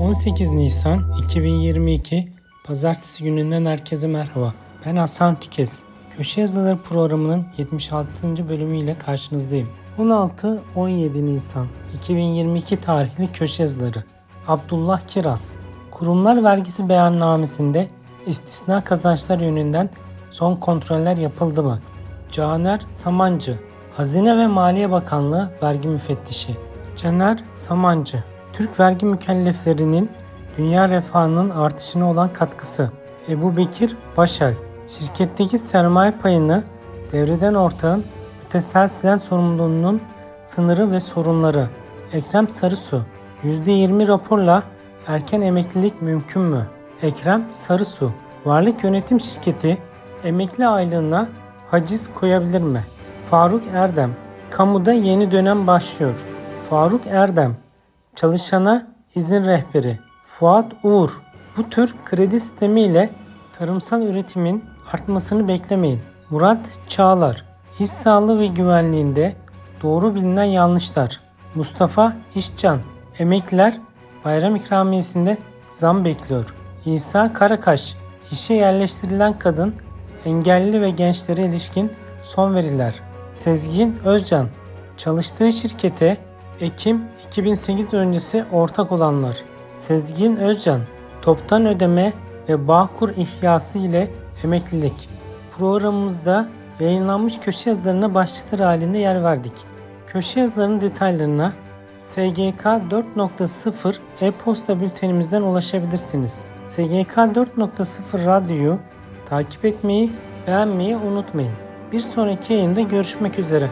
18 Nisan 2022 Pazartesi gününden herkese merhaba. Ben Hasan Tükes. Köşe Yazıları programının 76. bölümüyle karşınızdayım. 16-17 Nisan 2022 tarihli köşe yazıları. Abdullah Kiraz. Kurumlar vergisi beyannamesinde istisna kazançlar yönünden son kontroller yapıldı mı? Caner Samancı. Hazine ve Maliye Bakanlığı Vergi Müfettişi. Caner Samancı. Türk vergi mükelleflerinin dünya refahının artışına olan katkısı. Ebu Bekir Başel. Şirketteki sermaye payını devreden ortağın müteselsilen sorumluluğunun sınırı ve sorunları. Ekrem Sarısu. %20 raporla erken emeklilik mümkün mü? Ekrem Sarısu. Varlık yönetim şirketi emekli aylığına haciz koyabilir mi? Faruk Erdem. Kamuda yeni dönem başlıyor. Faruk Erdem. Çalışana izin rehberi. Fuat Uğur. Bu tür kredi sistemiyle tarımsal üretimin artmasını beklemeyin. Murat Çağlar. İş sağlığı ve güvenliğinde doğru bilinen yanlışlar. Mustafa İşcan. Emekliler bayram ikramiyesinde zam bekliyor. İsa Karakaş. İşe yerleştirilen kadın engelli ve gençlere ilişkin son veriler. Sezgin Özcan. Çalıştığı şirkete Ekim 2008 öncesi ortak olanlar. Sezgin Özcan. Toptan ödeme ve Bağkur ihyası ile emeklilik. Programımızda yayınlanmış köşe yazılarına başlıklar halinde yer verdik. Köşe yazılarının detaylarına SGK 4.0 e-posta bültenimizden ulaşabilirsiniz. SGK 4.0 radyoyu takip etmeyi, beğenmeyi unutmayın. Bir sonraki yayında görüşmek üzere.